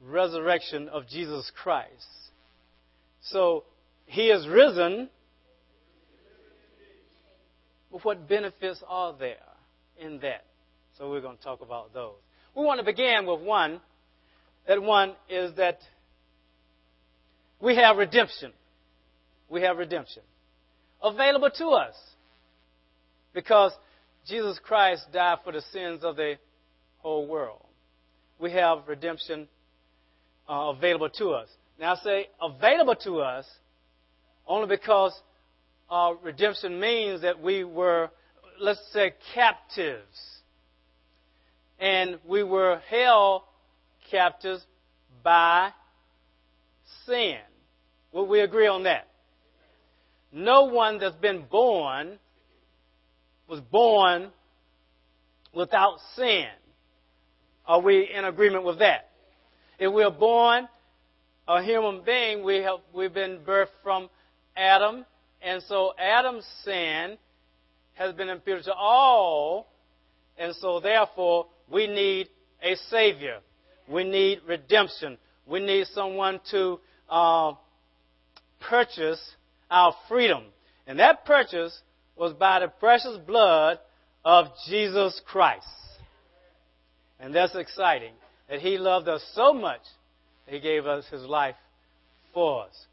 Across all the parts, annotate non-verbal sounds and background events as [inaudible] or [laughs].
resurrection of Jesus Christ. So he is risen. What benefits are there in that? So we're going to talk about those. We want to begin with one. That one is that we have redemption. We have redemption available to us because Jesus Christ died for the sins of the whole world. We have redemption uh, available to us. Now, I say available to us only because uh, redemption means that we were, let's say, captives. And we were held captives by sin. Will we agree on that? No one that's been born was born without sin. Are we in agreement with that? If we're born a human being, we have, we've been birthed from Adam, and so Adam's sin has been imputed to all, and so therefore we need a Savior. We need redemption. We need someone to uh, purchase our freedom. And that purchase was by the precious blood of Jesus Christ. And that's exciting that He loved us so much he gave us his life for us.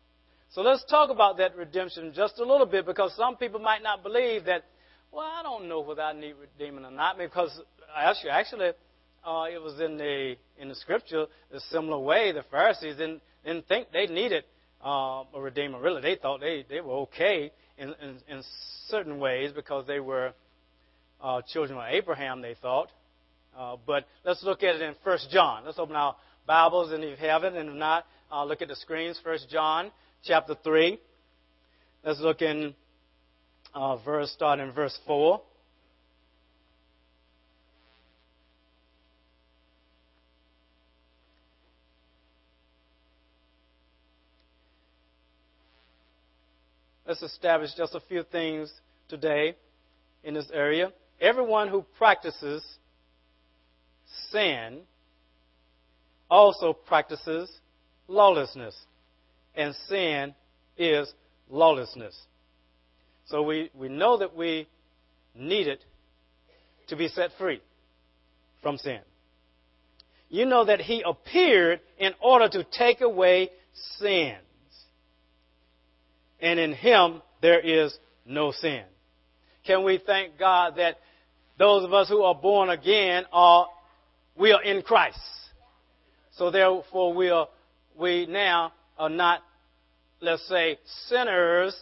So let's talk about that redemption just a little bit because some people might not believe that, well, I don't know whether I need redeeming or not because actually, actually uh, it was in the, in the scripture a similar way. The Pharisees didn't, didn't think they needed uh, a redeemer. Really, they thought they, they were okay in, in, in certain ways because they were uh, children of Abraham, they thought. Uh, but let's look at it in First John. Let's open our Bibles and if you have it, and if not, uh, look at the screens. First John chapter 3. Let's look in uh, verse, start in verse 4. Let's establish just a few things today in this area. Everyone who practices sin also practices lawlessness. And sin is lawlessness. So we, we know that we need it to be set free from sin. You know that he appeared in order to take away sins. And in him there is no sin. Can we thank God that those of us who are born again are we are in Christ? So therefore, we are we now are not, let's say, sinners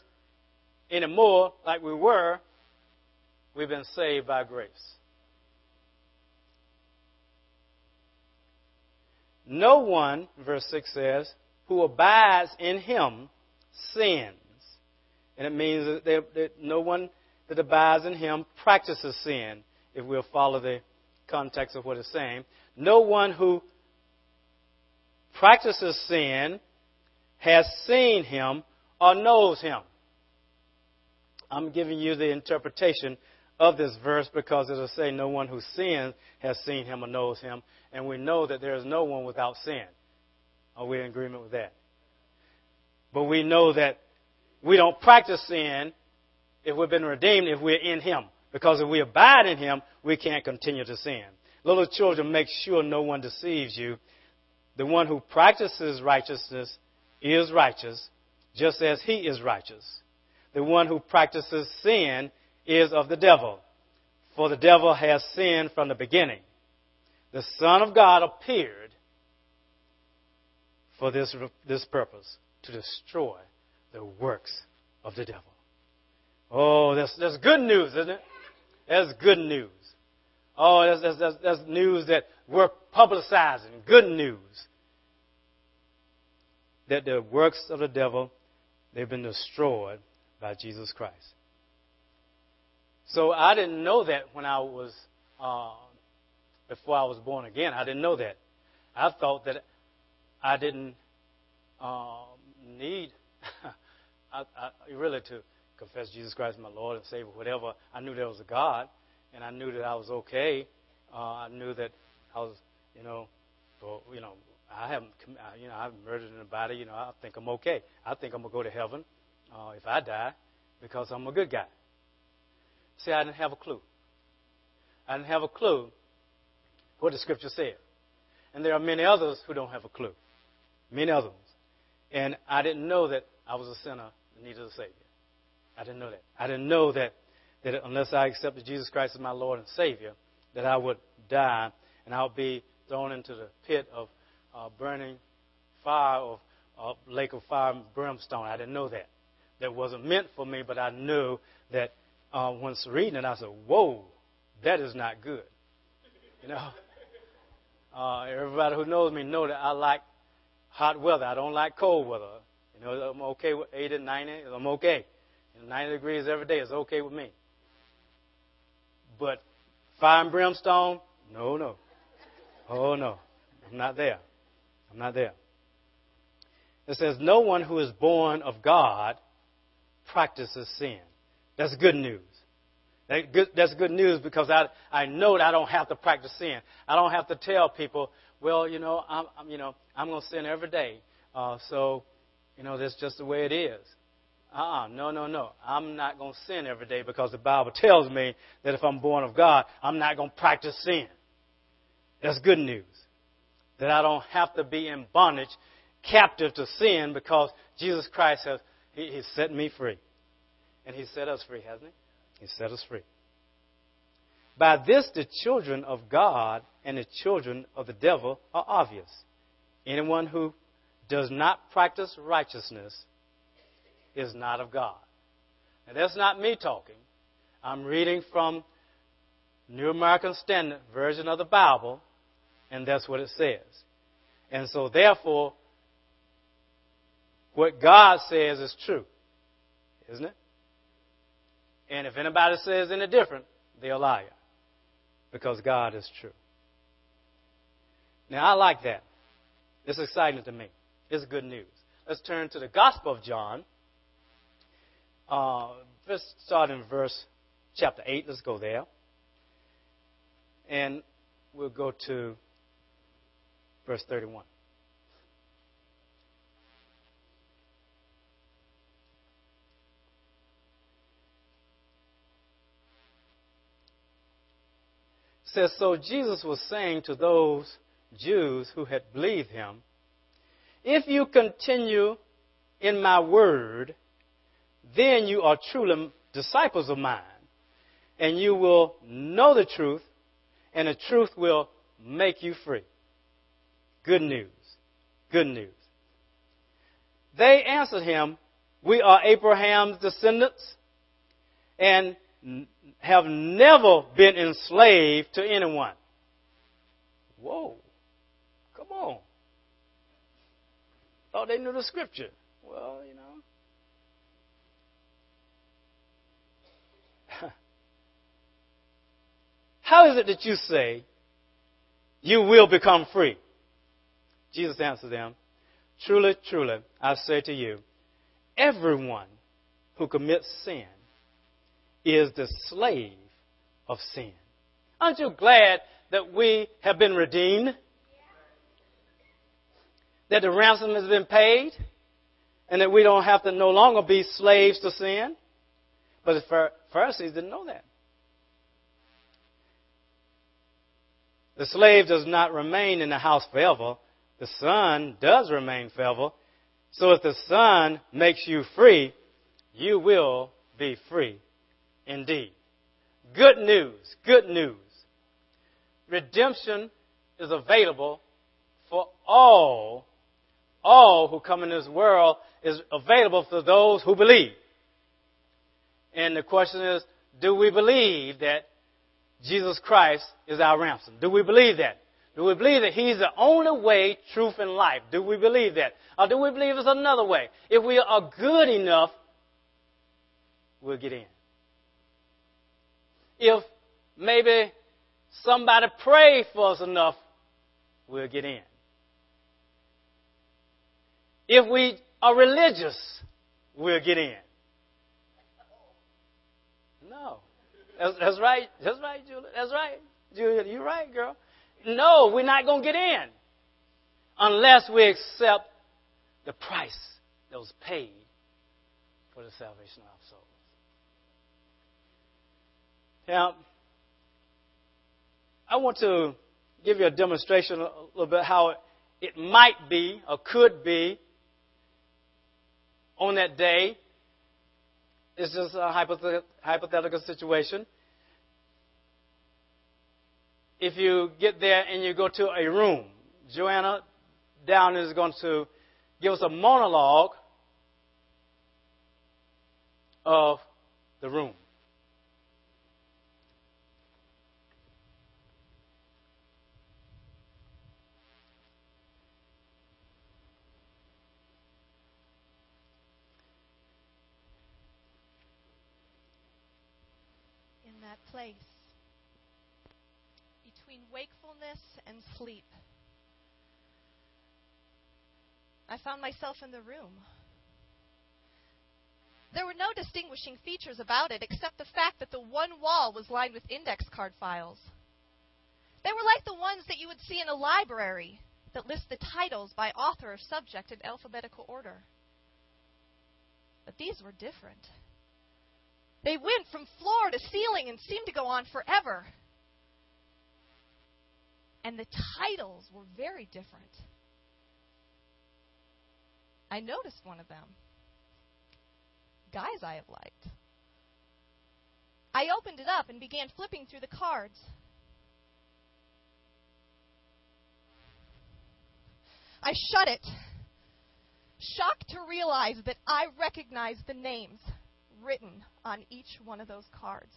anymore like we were. We've been saved by grace. No one, verse 6 says, who abides in him sins. And it means that, they, that no one that abides in him practices sin, if we'll follow the context of what it's saying. No one who practices sin has seen him or knows him. I'm giving you the interpretation of this verse because it'll say no one who sins has seen him or knows him. And we know that there is no one without sin. Are we in agreement with that? But we know that we don't practice sin if we've been redeemed if we're in him. Because if we abide in him, we can't continue to sin. Little children, make sure no one deceives you the one who practices righteousness is righteous, just as he is righteous. The one who practices sin is of the devil, for the devil has sinned from the beginning. The Son of God appeared for this, this purpose, to destroy the works of the devil. Oh, that's, that's good news, isn't it? That's good news. Oh, that's, that's, that's, news that we're publicizing. Good news that the works of the devil, they've been destroyed by Jesus Christ. So I didn't know that when I was, uh, before I was born again. I didn't know that. I thought that I didn't um, need, [laughs] I, I, really to confess Jesus Christ my Lord and Savior, whatever. I knew there was a God, and I knew that I was okay. Uh, I knew that I was, you know, you know, I haven't, you know, I haven't murdered anybody. You know, I think I'm okay. I think I'm gonna go to heaven uh, if I die because I'm a good guy. See, I didn't have a clue. I didn't have a clue what the scripture said. And there are many others who don't have a clue. Many others. And I didn't know that I was a sinner in needed a Savior. I didn't know that. I didn't know that, that unless I accepted Jesus Christ as my Lord and Savior, that I would die and I would be thrown into the pit of uh, burning fire or uh, lake of fire and brimstone. I didn't know that. That wasn't meant for me, but I knew that uh, once reading it, I said, "Whoa, that is not good." You know, [laughs] uh, everybody who knows me know that I like hot weather. I don't like cold weather. You know, I'm okay with 80, 90. I'm okay. Know, 90 degrees every day is okay with me. But fire and brimstone, no, no. Oh, no. I'm not there. I'm not there. It says, No one who is born of God practices sin. That's good news. That's good news because I, I know that I don't have to practice sin. I don't have to tell people, well, you know, I'm, I'm you know, I'm going to sin every day. Uh, so, you know, that's just the way it is. Uh-uh, no, no, no. I'm not going to sin every day because the Bible tells me that if I'm born of God, I'm not going to practice sin. That's good news. That I don't have to be in bondage, captive to sin because Jesus Christ has he, he set me free. And He set us free, hasn't He? He set us free. By this, the children of God and the children of the devil are obvious. Anyone who does not practice righteousness is not of God. And that's not me talking. I'm reading from New American Standard Version of the Bible, and that's what it says. And so, therefore, what God says is true, isn't it? And if anybody says any different, they're a liar. Because God is true. Now, I like that. It's exciting to me. It's good news. Let's turn to the Gospel of John. Uh, let's start in verse chapter 8. Let's go there. And we'll go to verse 31. says, So Jesus was saying to those Jews who had believed him, If you continue in my word, then you are truly disciples of mine, and you will know the truth, and the truth will make you free. Good news. Good news. They answered him, We are Abraham's descendants, and have never been enslaved to anyone. Whoa. Come on. Thought they knew the scripture. Well, you know. How is it that you say you will become free? Jesus answered them, Truly, truly, I say to you, everyone who commits sin is the slave of sin. Aren't you glad that we have been redeemed? That the ransom has been paid? And that we don't have to no longer be slaves to sin? But the Pharisees didn't know that. The slave does not remain in the house forever. The son does remain forever. So if the son makes you free, you will be free indeed. Good news, good news. Redemption is available for all. All who come in this world is available for those who believe. And the question is, do we believe that Jesus Christ is our ransom? Do we believe that? Do we believe that He's the only way, truth, and life? Do we believe that? Or do we believe there's another way? If we are good enough, we'll get in if maybe somebody prayed for us enough, we'll get in. If we are religious, we'll get in. No. That's, right. That's right, Julia. That's right. Julia, you're right, girl. No, we're not going to get in unless we accept the price that was paid for the salvation of our souls. Now, I want to give you a demonstration a little bit how it might be or could be on that day. It's just a hypothetical situation. If you get there and you go to a room, Joanna Down is going to give us a monologue of the room. Place between wakefulness and sleep. I found myself in the room. There were no distinguishing features about it except the fact that the one wall was lined with index card files. They were like the ones that you would see in a library that list the titles by author or subject in alphabetical order. But these were different. They went from floor to and seemed to go on forever. And the titles were very different. I noticed one of them. Guys I have liked. I opened it up and began flipping through the cards. I shut it, shocked to realize that I recognized the names written on each one of those cards.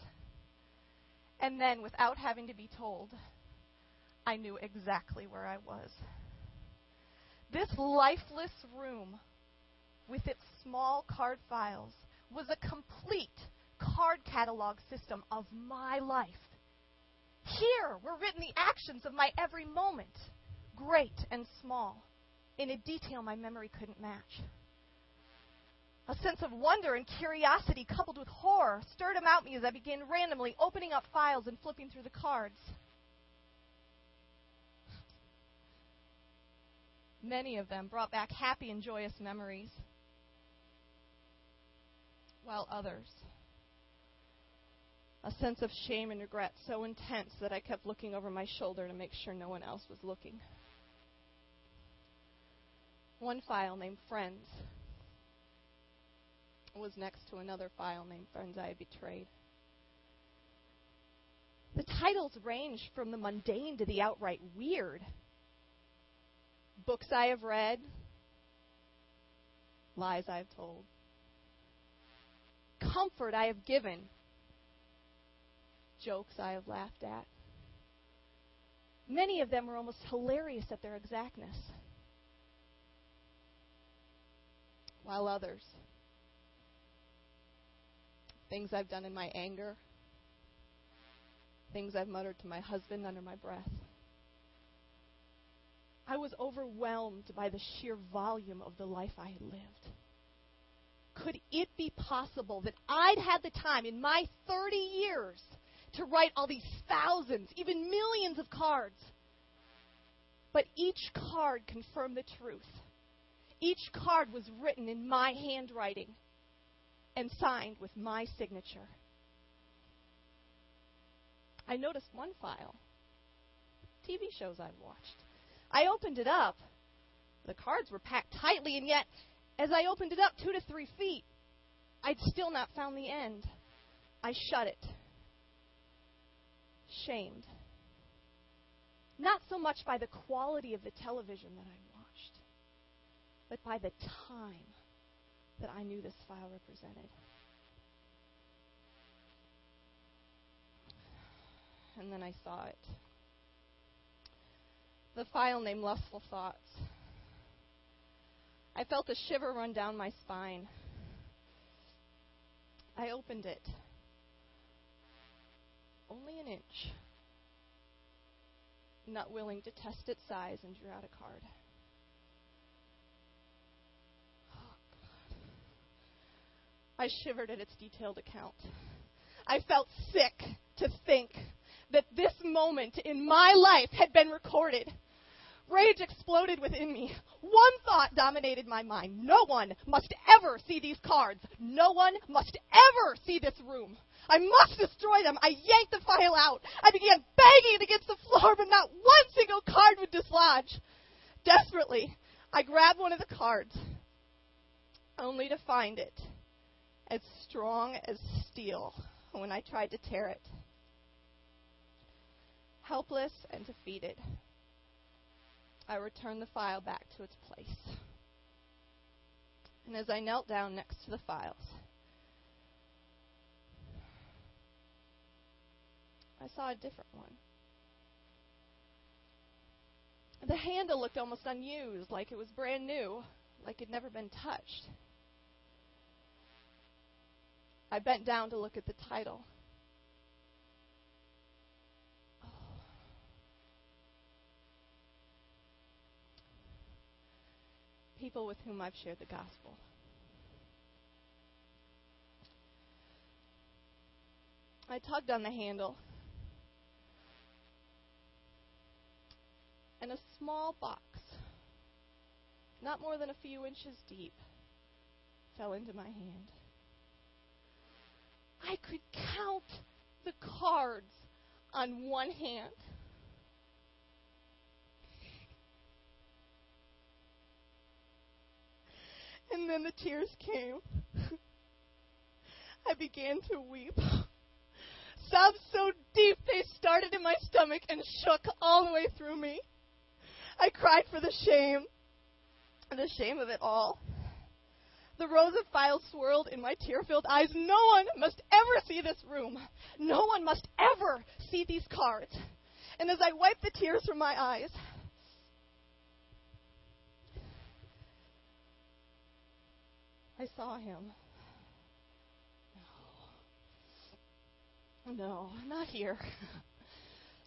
And then, without having to be told, I knew exactly where I was. This lifeless room, with its small card files, was a complete card catalog system of my life. Here were written the actions of my every moment, great and small, in a detail my memory couldn't match. A sense of wonder and curiosity coupled with horror stirred about me as I began randomly opening up files and flipping through the cards. Many of them brought back happy and joyous memories, while others, a sense of shame and regret so intense that I kept looking over my shoulder to make sure no one else was looking. One file named Friends was next to another file named Friends I Betrayed. The titles range from the mundane to the outright weird. Books I have read, lies I have told, comfort I have given, jokes I have laughed at. Many of them were almost hilarious at their exactness, while others things I've done in my anger, things I've muttered to my husband under my breath. I was overwhelmed by the sheer volume of the life I had lived. Could it be possible that I'd had the time in my 30 years to write all these thousands, even millions of cards? But each card confirmed the truth. Each card was written in my handwriting and signed with my signature. I noticed one file TV shows I've watched. I opened it up. The cards were packed tightly, and yet, as I opened it up two to three feet, I'd still not found the end. I shut it. Shamed. Not so much by the quality of the television that I watched, but by the time that I knew this file represented. And then I saw it. The file named Lustful Thoughts. I felt a shiver run down my spine. I opened it. Only an inch. Not willing to test its size and drew out a card. I shivered at its detailed account. I felt sick to think that this moment in my life had been recorded. Rage exploded within me. One thought dominated my mind. No one must ever see these cards. No one must ever see this room. I must destroy them. I yanked the file out. I began banging it against the floor, but not one single card would dislodge. Desperately, I grabbed one of the cards, only to find it as strong as steel when I tried to tear it. Helpless and defeated, I returned the file back to its place. And as I knelt down next to the files, I saw a different one. The handle looked almost unused, like it was brand new, like it had never been touched. I bent down to look at the title. Oh. People with whom I've shared the gospel. I tugged on the handle and a small box, not more than a few inches deep, fell into my hand. I could count the cards on one hand. And then the tears came. [laughs] I began to weep. Sobs so deep they started in my stomach and shook all the way through me. I cried for the shame, the shame of it all. The rows of files swirled in my tear filled eyes. No one must ever see this room. No one must ever see these cards. And as I wiped the tears from my eyes, I saw him. No. No, not here.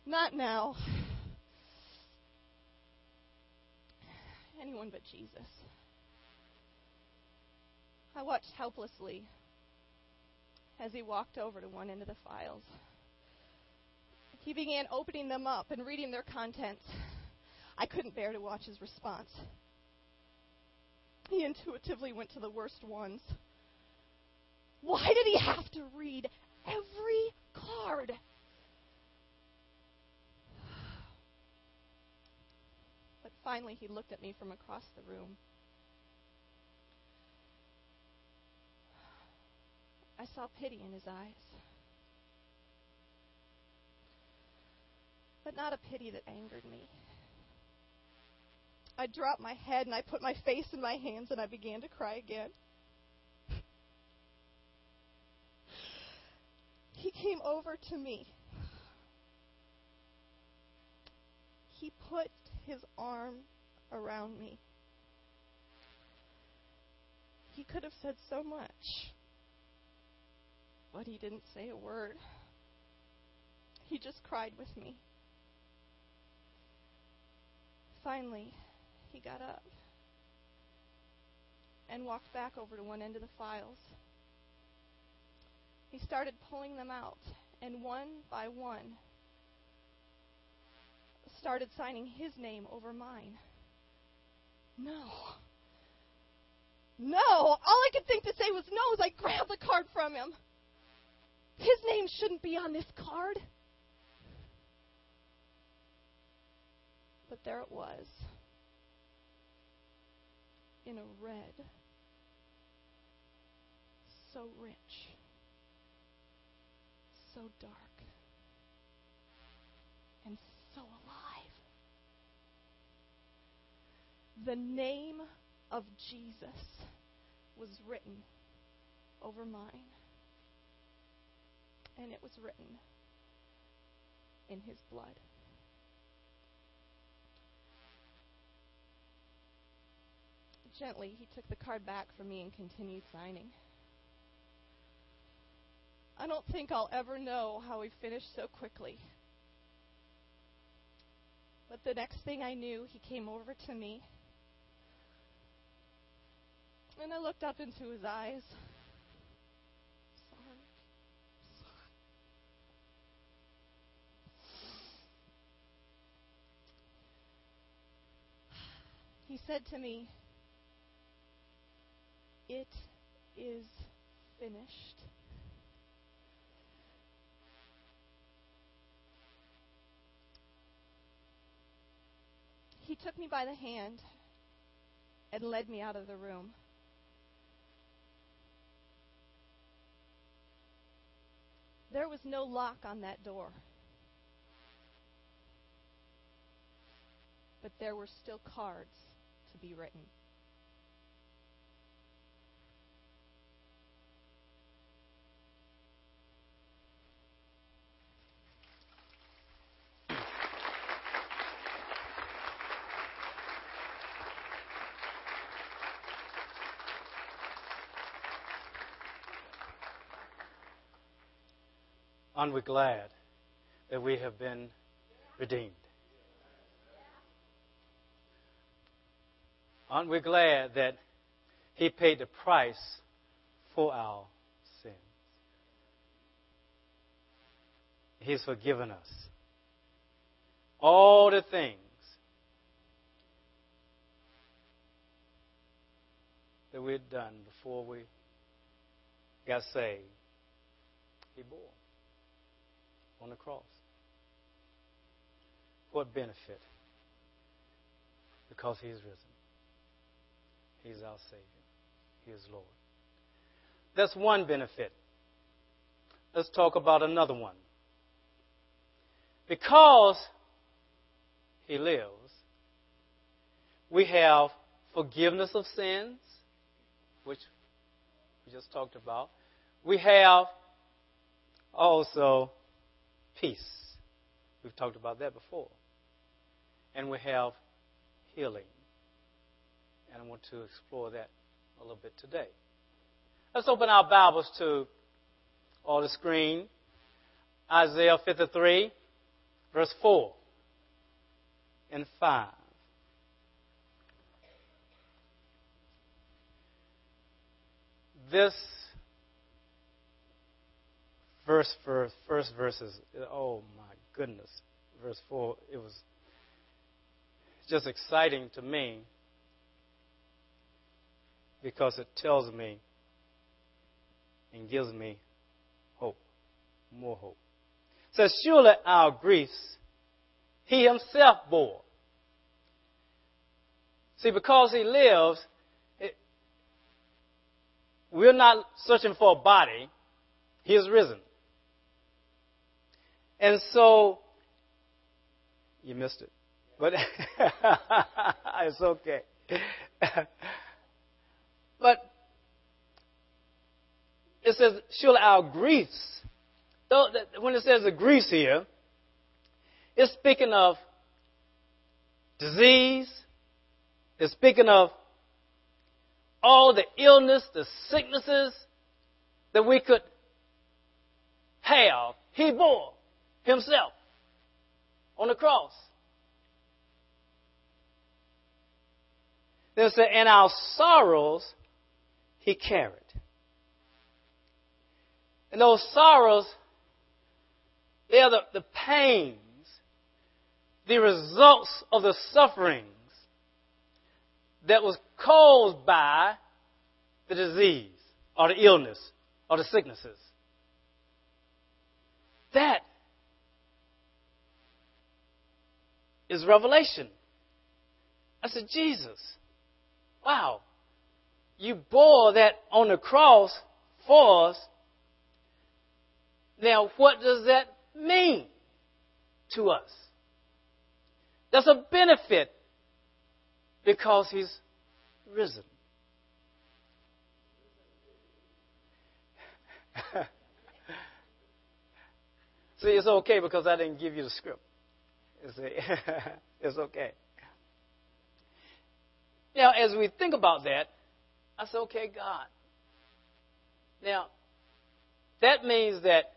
not now. anyone but Jesus. I watched helplessly as he walked over to one end of the files. He began opening them up and reading their contents. I couldn't bear to watch his response. He intuitively went to the worst ones. Why did he have to read every card? But finally he looked at me from across the room. I saw pity in his eyes. But not a pity that angered me. I dropped my head and I put my face in my hands and I began to cry again. he came over to me. He put his arm around me. He could have said so much, but he didn't say a word. He just cried with me. Finally, he got up and walked back over to one end of the files. He started pulling them out, and one by one, started signing his name over mine. No. No. All I could think to say was no as I grabbed the card from him. His name shouldn't be on this card. But there it was. In a red. So rich. So dark. And so alive the name of Jesus was written over mine. And it was written in his blood. Gently, he took the card back from me and continued signing. I don't think I'll ever know how he finished so quickly. But the next thing I knew, he came over to me and I looked up into his eyes. He said to me, It is finished. He took me by the hand and led me out of the room. There was no lock on that door. But there were still cards to be written. Aren't we glad that we have been redeemed? Aren't we glad that He paid the price for our sins? He's forgiven us. All the things that we'd done before we got saved, He bore on the cross. What benefit? Because He is risen. He is our Savior. He is Lord. That's one benefit. Let's talk about another one. Because He lives, we have forgiveness of sins, which we just talked about. We have also peace. We've talked about that before. And we have healing. And I want to explore that a little bit today. Let's open our Bibles to on the screen Isaiah 53, verse 4 and 5. This verse, verse, first verses, oh my goodness, verse 4, it was just exciting to me because it tells me and gives me hope, more hope. Says, Surely our griefs he himself bore. See, because he lives, it, we're not searching for a body. He is risen. And so, you missed it. But [laughs] it's okay. [laughs] but it says, surely our griefs, when it says the griefs here, it's speaking of disease, it's speaking of all the illness, the sicknesses that we could have. He bore himself on the cross. Then it said, and our sorrows he carried. And those sorrows, they are the, the pains, the results of the sufferings that was caused by the disease or the illness or the sicknesses. That is revelation. I said, Jesus, wow, you bore that on the cross for us. Now, what does that mean to us? That's a benefit because he's risen. [laughs] See, it's okay because I didn't give you the script. It's, [laughs] it's okay. Now, as we think about that, I say, okay, God. Now, that means that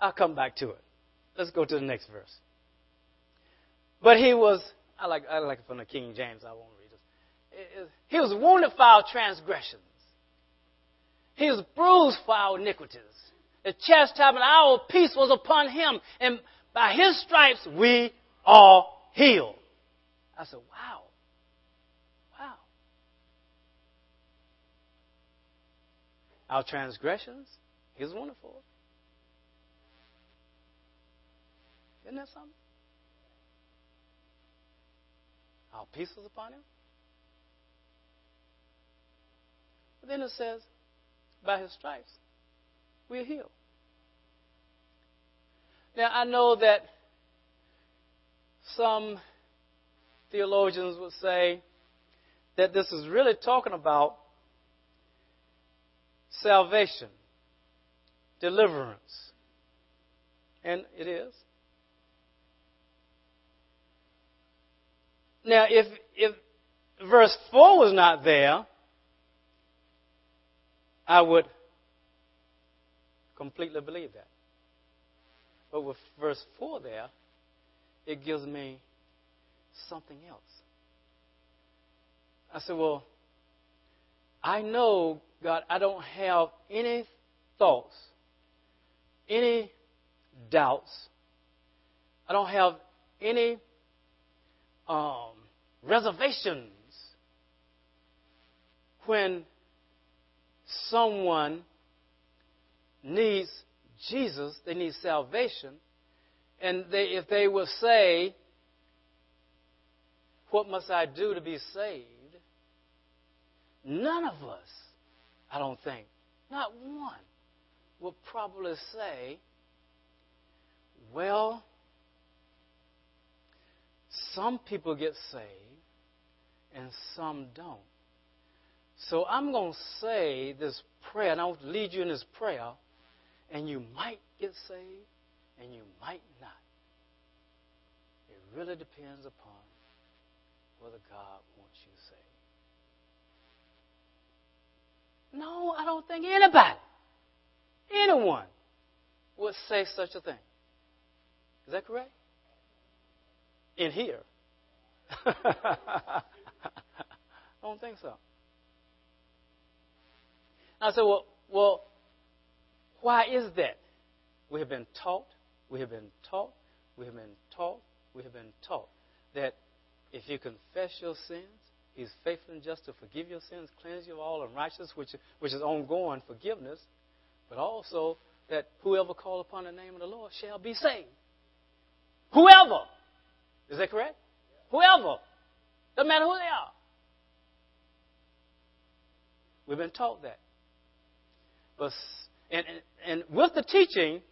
I'll come back to it. Let's go to the next verse. But he was, I like, I like it from the King James. I won't read this. He was wounded for our transgressions. He was bruised for our iniquities. The chastisement, of our peace was upon him, and by his stripes we are healed. I said. Wow. Our transgressions, He's wonderful. Isn't that something? Our peace is upon him. But then it says, by his stripes, we are healed. Now, I know that some theologians would say that this is really talking about salvation, deliverance. And it is. Now, if, if verse 4 was not there, I would completely believe that. But with verse 4 there, it gives me something else. I said, Well, I know, God, I don't have any thoughts, any doubts. I don't have any um, reservations when someone needs Jesus, they need salvation, and they, if they will say, What must I do to be saved? None of us, I don't think, not one, will probably say, Well, some people get saved and some don't. So I'm going to say this prayer, and I'll lead you in this prayer, and you might get saved and you might not. It really depends upon whether God wants you saved. No, I don't think anybody, anyone, would say such a thing. Is that correct? in here. [laughs] I don't think so. I said, well, well, why is that? We have been taught, we have been taught, we have been taught, we have been taught that if you confess your sins, He's faithful and just to forgive your sins, cleanse you of all unrighteousness, which, which is ongoing forgiveness, but also that whoever call upon the name of the Lord shall be saved. Whoever. Is that correct? Whoever. Doesn't matter who they are. We've been taught that. But, and, and, and with the teaching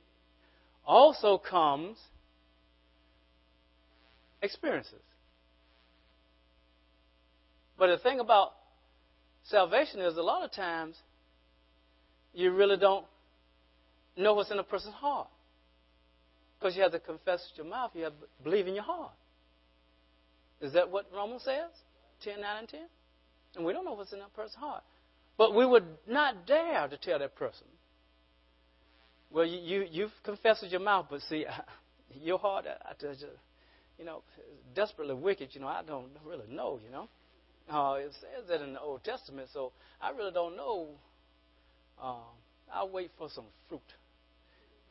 also comes experiences. But the thing about salvation is a lot of times you really don't know what's in a person's heart. Because you have to confess with your mouth, you have to believe in your heart. Is that what Romans says? 10, 9, and 10? And we don't know what's in that person's heart. But we would not dare to tell that person. Well, you, you, you've confessed with your mouth, but see, [laughs] your heart, I, I you, you know, desperately wicked, you know, I don't really know, you know. Uh, it says that in the Old Testament, so I really don't know. Uh, I'll wait for some fruit.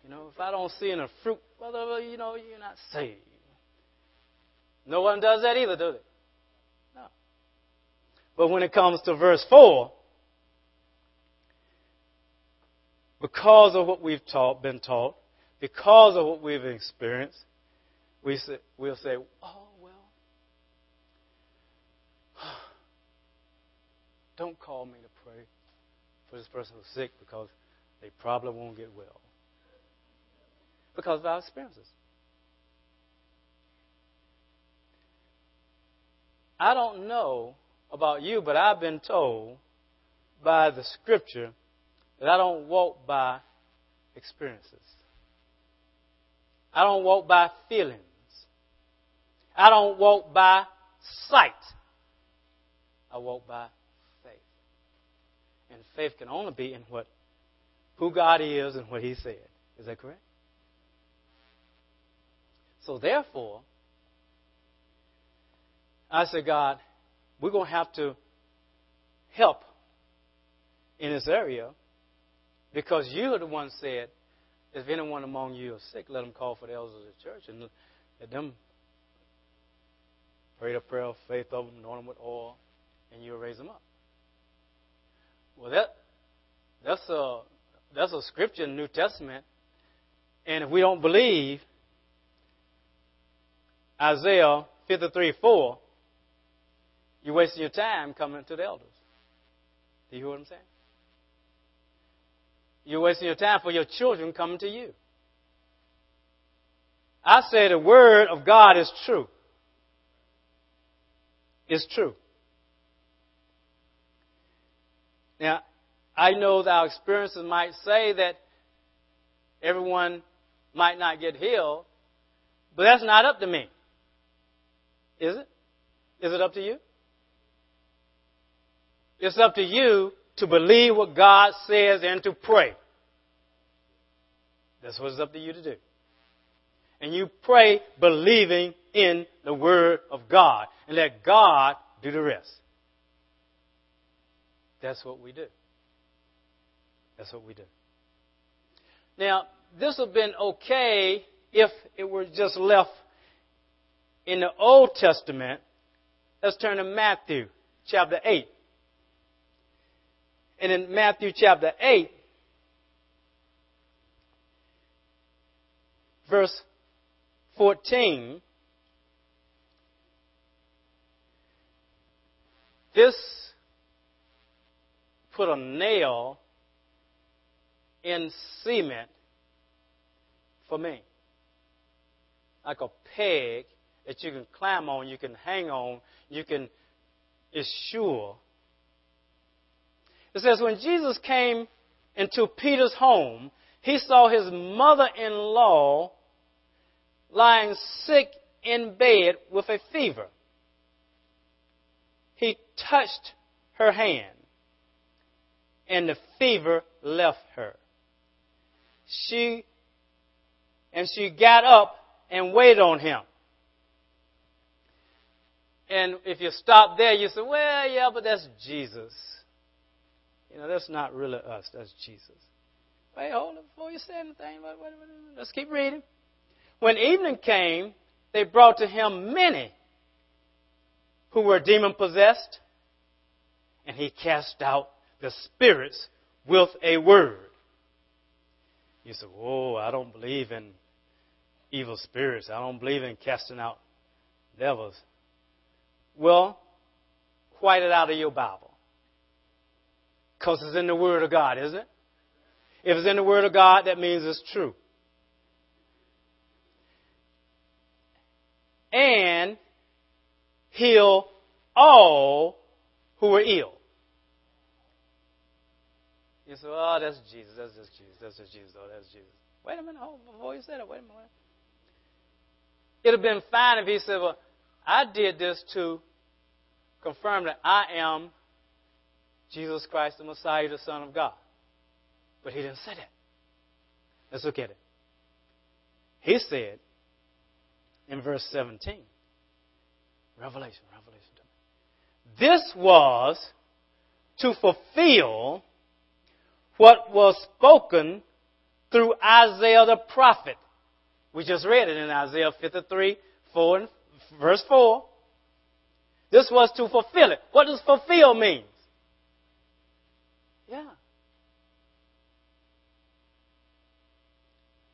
You know, if I don't see any fruit, well, you know, you're not saved. No one does that either, do they? No. But when it comes to verse 4, because of what we've taught, been taught, because of what we've experienced, we say, we'll say, oh, well, don't call me to pray for this person who's sick because they probably won't get well. Because of our experiences. I don't know about you, but I've been told by the scripture that I don't walk by experiences. I don't walk by feelings. I don't walk by sight. I walk by faith can only be in what who God is and what He said. Is that correct? So therefore, I said, God, we're going to have to help in this area because you are the one said, if anyone among you is sick, let them call for the elders of the church and let them Pray the prayer of faith over them, anoint them with oil, and you'll raise them up. Well, that that's a that's a scripture in the New Testament, and if we don't believe Isaiah 53 4, you're wasting your time coming to the elders. Do you hear what I'm saying? You're wasting your time for your children coming to you. I say the Word of God is true. It's true. Now, I know that our experiences might say that everyone might not get healed, but that's not up to me. Is it? Is it up to you? It's up to you to believe what God says and to pray. That's what it's up to you to do. And you pray believing in the Word of God and let God do the rest. That's what we do. That's what we do. Now, this would have been okay if it were just left in the Old Testament. Let's turn to Matthew chapter 8. And in Matthew chapter 8, verse 14, this put a nail in cement for me. Like a peg that you can climb on, you can hang on, you can, it's sure it says, when Jesus came into Peter's home, he saw his mother in law lying sick in bed with a fever. He touched her hand, and the fever left her. She and she got up and waited on him. And if you stop there, you say, well, yeah, but that's Jesus. You know, that's not really us. That's Jesus. Wait, hold it before you say anything. Let's keep reading. When evening came, they brought to him many who were demon possessed, and he cast out the spirits with a word. You say, "Whoa, I don't believe in evil spirits. I don't believe in casting out devils." Well, white it out of your Bible. Because it's in the Word of God, isn't it? If it's in the Word of God, that means it's true. And heal all who are ill. You say, oh, that's Jesus. That's just Jesus. That's just Jesus. Oh, that's Jesus. Wait a minute. Hold before you said it. Wait a minute. It would have been fine if he said, well, I did this to confirm that I am Jesus Christ, the Messiah, the Son of God. But he didn't say that. Let's look at it. He said in verse 17, Revelation, Revelation. This was to fulfill what was spoken through Isaiah the prophet. We just read it in Isaiah 53, 4 and verse 4. This was to fulfill it. What does fulfill mean? Yeah.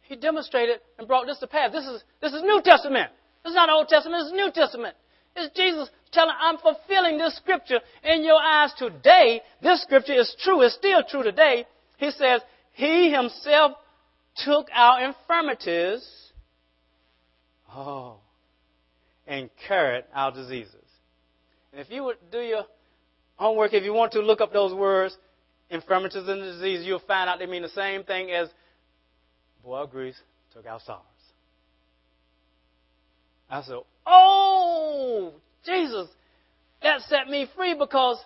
He demonstrated and brought this to pass. This is, this is New Testament. This is not Old Testament, is New Testament. It's Jesus telling, I'm fulfilling this scripture in your eyes today. This scripture is true, it's still true today. He says, He Himself took our infirmities, oh, and carried our diseases. And if you would do your homework, if you want to look up those words, infirmities and disease, you'll find out they mean the same thing as boil grease, took out SARS. I said, Oh, Jesus, that set me free because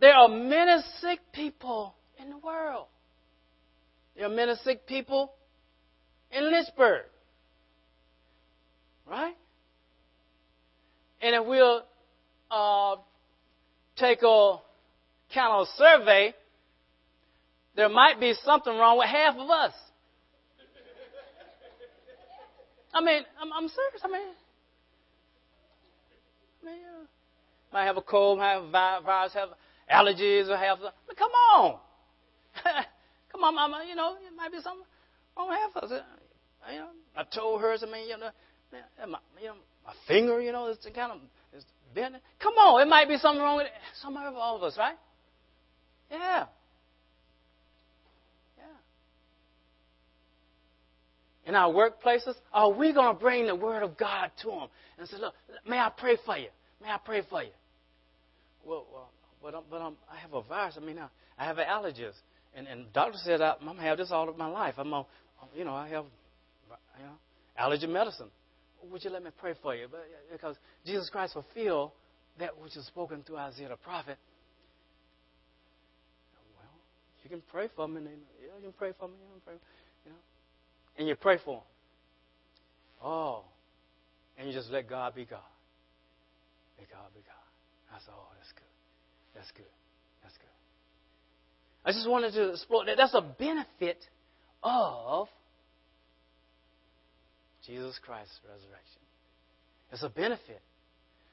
there are many sick people in the world. There are many sick people in Lynchburg. Right? And if we'll uh, take a kind of survey, there might be something wrong with half of us. I mean, I'm, I'm serious. I mean, might have a cold, might have a virus, have allergies, or have. But come on, [laughs] come on, Mama. You know, it might be something wrong with us. You know, my toe hurts. I mean, you know, my, you know, my finger. You know, it's kind of it's bent. Come on, it might be something wrong with it. some of all of us, right? Yeah. Yeah. In our workplaces, are we going to bring the Word of God to them and say, Look, may I pray for you? May I pray for you? Well, well but, I'm, but I'm, I have a virus. I mean, I, I have allergies. And, and doctor said I, I'm going to have this all of my life. I'm going you know, I have you know, allergy medicine. Would you let me pray for you? But, because Jesus Christ fulfilled that which is spoken through Isaiah the prophet. Well, you can pray for me. And, yeah, you can pray for me. You can pray you know. and you pray for them. Oh, and you just let God be God. Let God be God. That's all. That's good. That's good. That's good. I just wanted to explore that. That's a benefit of Jesus Christ's resurrection. It's a benefit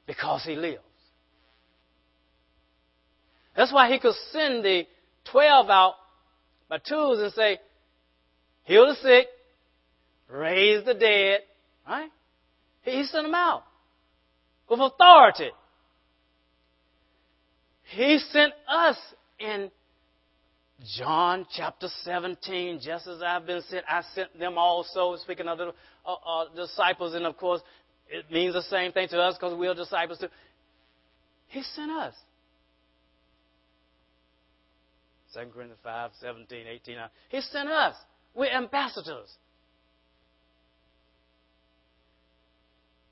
because he lives. That's why he could send the 12 out by twos and say, heal the sick, raise the dead, right? He sent them out with authority. He sent us in John chapter 17, just as I've been sent, I sent them also. Speaking of the uh, uh, disciples, and of course, it means the same thing to us because we are disciples too. He sent us. 2 Corinthians 5, 17, 18. He sent us. We're ambassadors.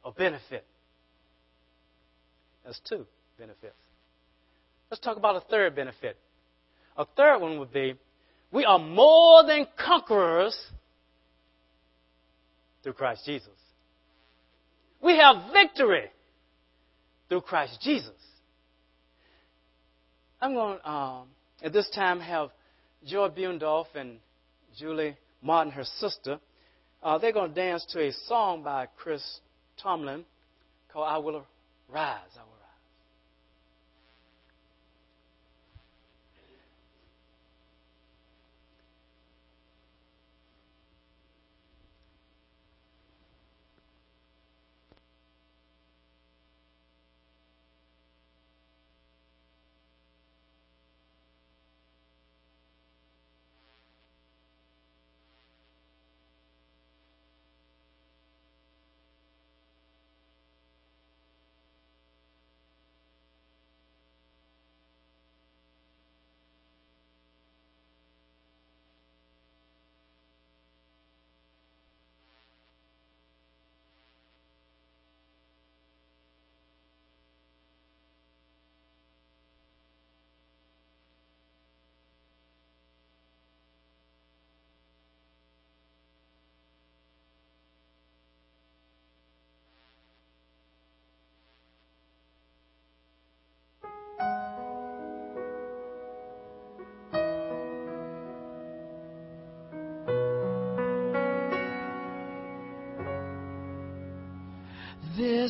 A benefit. That's two benefits. Let's talk about a third benefit. A third one would be we are more than conquerors through Christ Jesus. We have victory through Christ Jesus. I'm going to, um, at this time, have Joy Bundorf and Julie Martin, her sister. Uh, they're going to dance to a song by Chris Tomlin called I Will Rise. I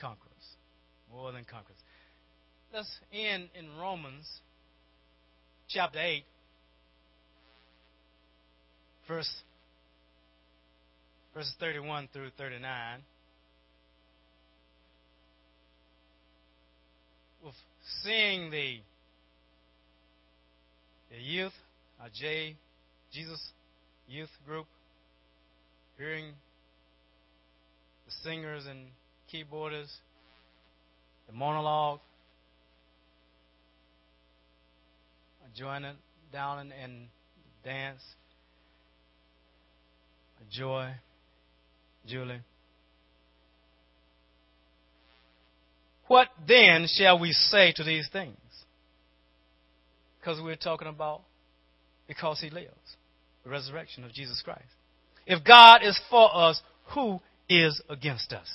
conquerors. More than conquerors. Let's end in Romans chapter 8, verse, verses 31 through 39. With seeing the, the youth, our J, Jesus youth group, hearing the singers and keyboarders, the monologue, down in, in dance, joy, Julie. What then shall we say to these things? Because we're talking about because he lives, the resurrection of Jesus Christ. If God is for us, who is against us?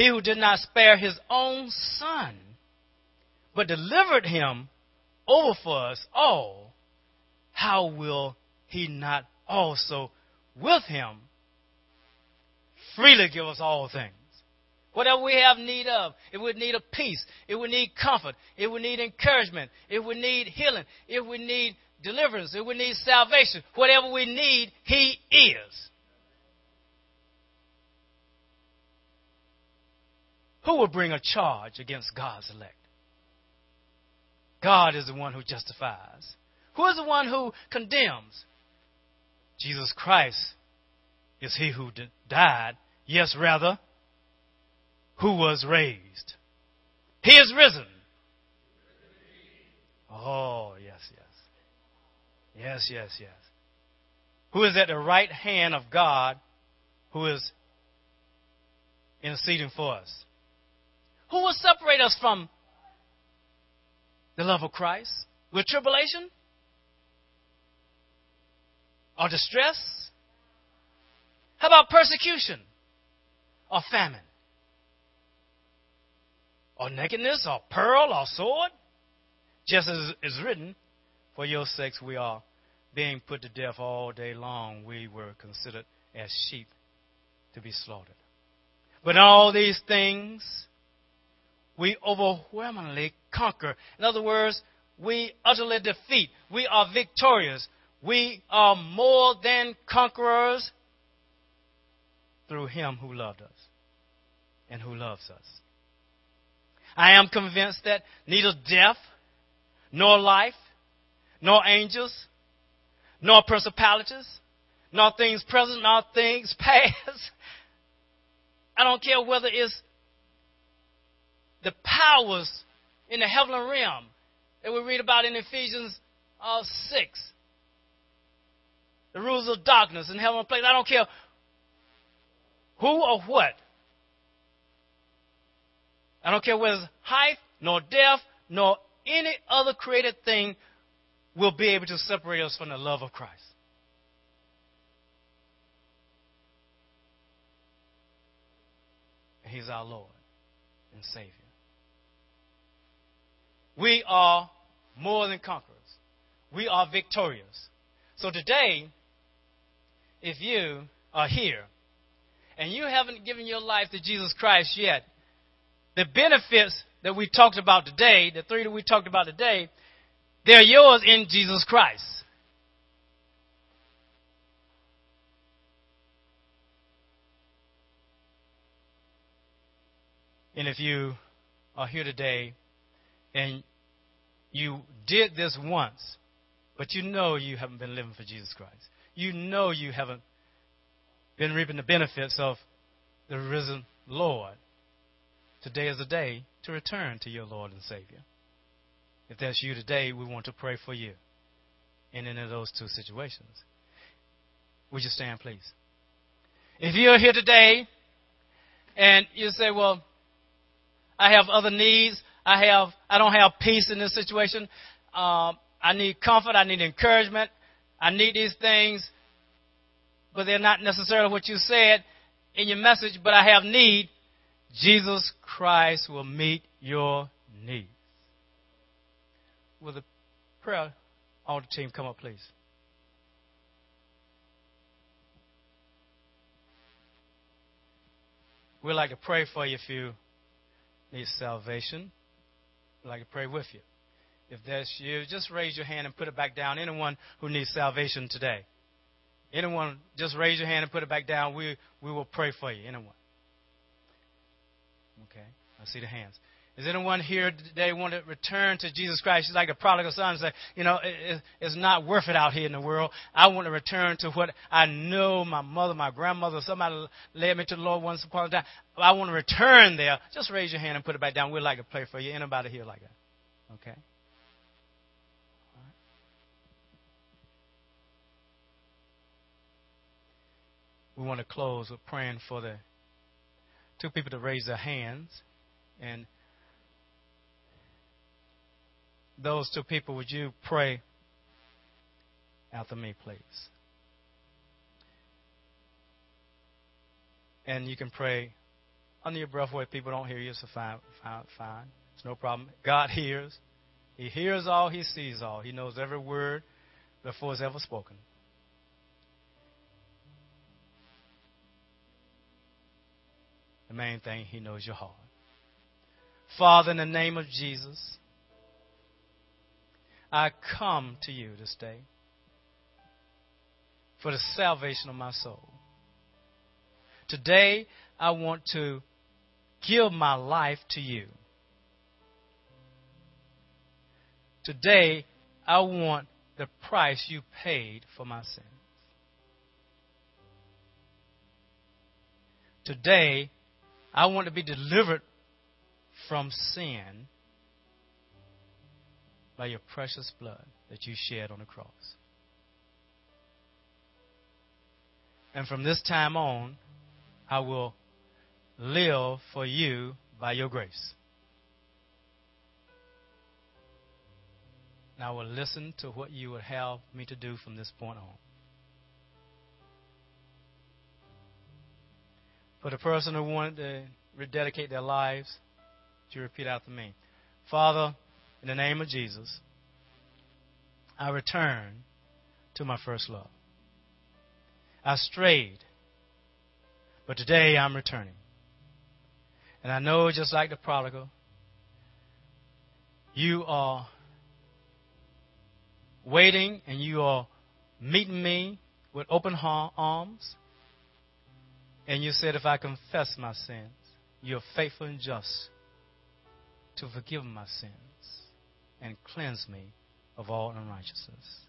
He who did not spare his own son, but delivered him over for us all, how will he not also with him freely give us all things? Whatever we have need of, it would need a peace, it would need comfort, it would need encouragement, it would need healing, it would need deliverance, it would need salvation. Whatever we need, He is. Who will bring a charge against God's elect? God is the one who justifies. Who is the one who condemns? Jesus Christ is he who died, yes, rather, who was raised. He is risen. Oh, yes, yes. Yes, yes, yes. Who is at the right hand of God, who is interceding for us. Will separate us from the love of Christ? With tribulation? Or distress? How about persecution? Or famine? Or nakedness? Or peril? Or sword? Just as is written, for your sakes we are being put to death all day long. We were considered as sheep to be slaughtered. But all these things, we overwhelmingly conquer. In other words, we utterly defeat. We are victorious. We are more than conquerors through Him who loved us and who loves us. I am convinced that neither death, nor life, nor angels, nor principalities, nor things present, nor things [laughs] past, I don't care whether it's the powers in the heavenly realm that we read about in Ephesians uh, 6. The rules of darkness in heavenly place. I don't care who or what. I don't care whether it's height, nor depth, nor any other created thing will be able to separate us from the love of Christ. He's our Lord and Savior. We are more than conquerors. We are victorious. So today, if you are here and you haven't given your life to Jesus Christ yet, the benefits that we talked about today, the three that we talked about today, they're yours in Jesus Christ. And if you are here today and you did this once, but you know you haven't been living for Jesus Christ, you know you haven't been reaping the benefits of the risen Lord, today is the day to return to your Lord and Savior. If that's you today, we want to pray for you in any of those two situations. Would you stand, please? If you're here today and you say, well, I have other needs. I have I don't have peace in this situation. Um, I need comfort. I need encouragement. I need these things, but they're not necessarily what you said in your message. But I have need. Jesus Christ will meet your needs. Will the prayer altar team come up, please? We'd like to pray for you if you need salvation, I'd like to pray with you. If that's you, just raise your hand and put it back down. Anyone who needs salvation today. Anyone, just raise your hand and put it back down. We, we will pray for you. Anyone? Okay, I see the hands. Is anyone here today want to return to Jesus Christ? She's like the prodigal son say, you know, it, it's not worth it out here in the world. I want to return to what I know my mother, my grandmother, somebody led me to the Lord once upon a time. I want to return there. Just raise your hand and put it back down. We'd like to pray for you. Anybody here like that? Okay. We want to close with praying for the two people to raise their hands and those two people, would you pray after me, please? And you can pray under your breath where people don't hear you, so fine, fine, fine. It's no problem. God hears. He hears all, He sees all. He knows every word before it's ever spoken. The main thing, He knows your heart. Father, in the name of Jesus, I come to you this day for the salvation of my soul. Today, I want to give my life to you. Today, I want the price you paid for my sins. Today, I want to be delivered from sin by your precious blood that you shed on the cross. And from this time on, I will live for you by your grace. And I will listen to what you would have me to do from this point on. For the person who wanted to rededicate their lives, to repeat after me. Father, in the name of Jesus, I return to my first love. I strayed, but today I'm returning. And I know, just like the prodigal, you are waiting and you are meeting me with open arms. And you said, if I confess my sins, you're faithful and just to forgive my sins and cleanse me of all unrighteousness.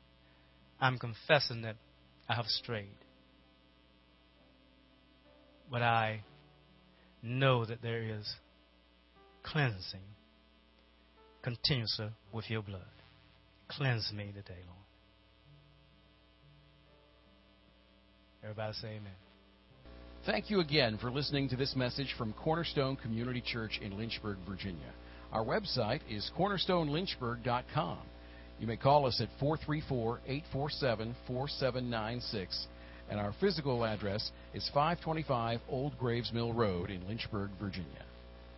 I'm confessing that I have strayed. But I know that there is cleansing continuously with your blood. Cleanse me today, Lord. Everybody say amen. Thank you again for listening to this message from Cornerstone Community Church in Lynchburg, Virginia. Our website is cornerstonelynchburg.com. You may call us at 434 847 4796, and our physical address is 525 Old Graves Mill Road in Lynchburg, Virginia.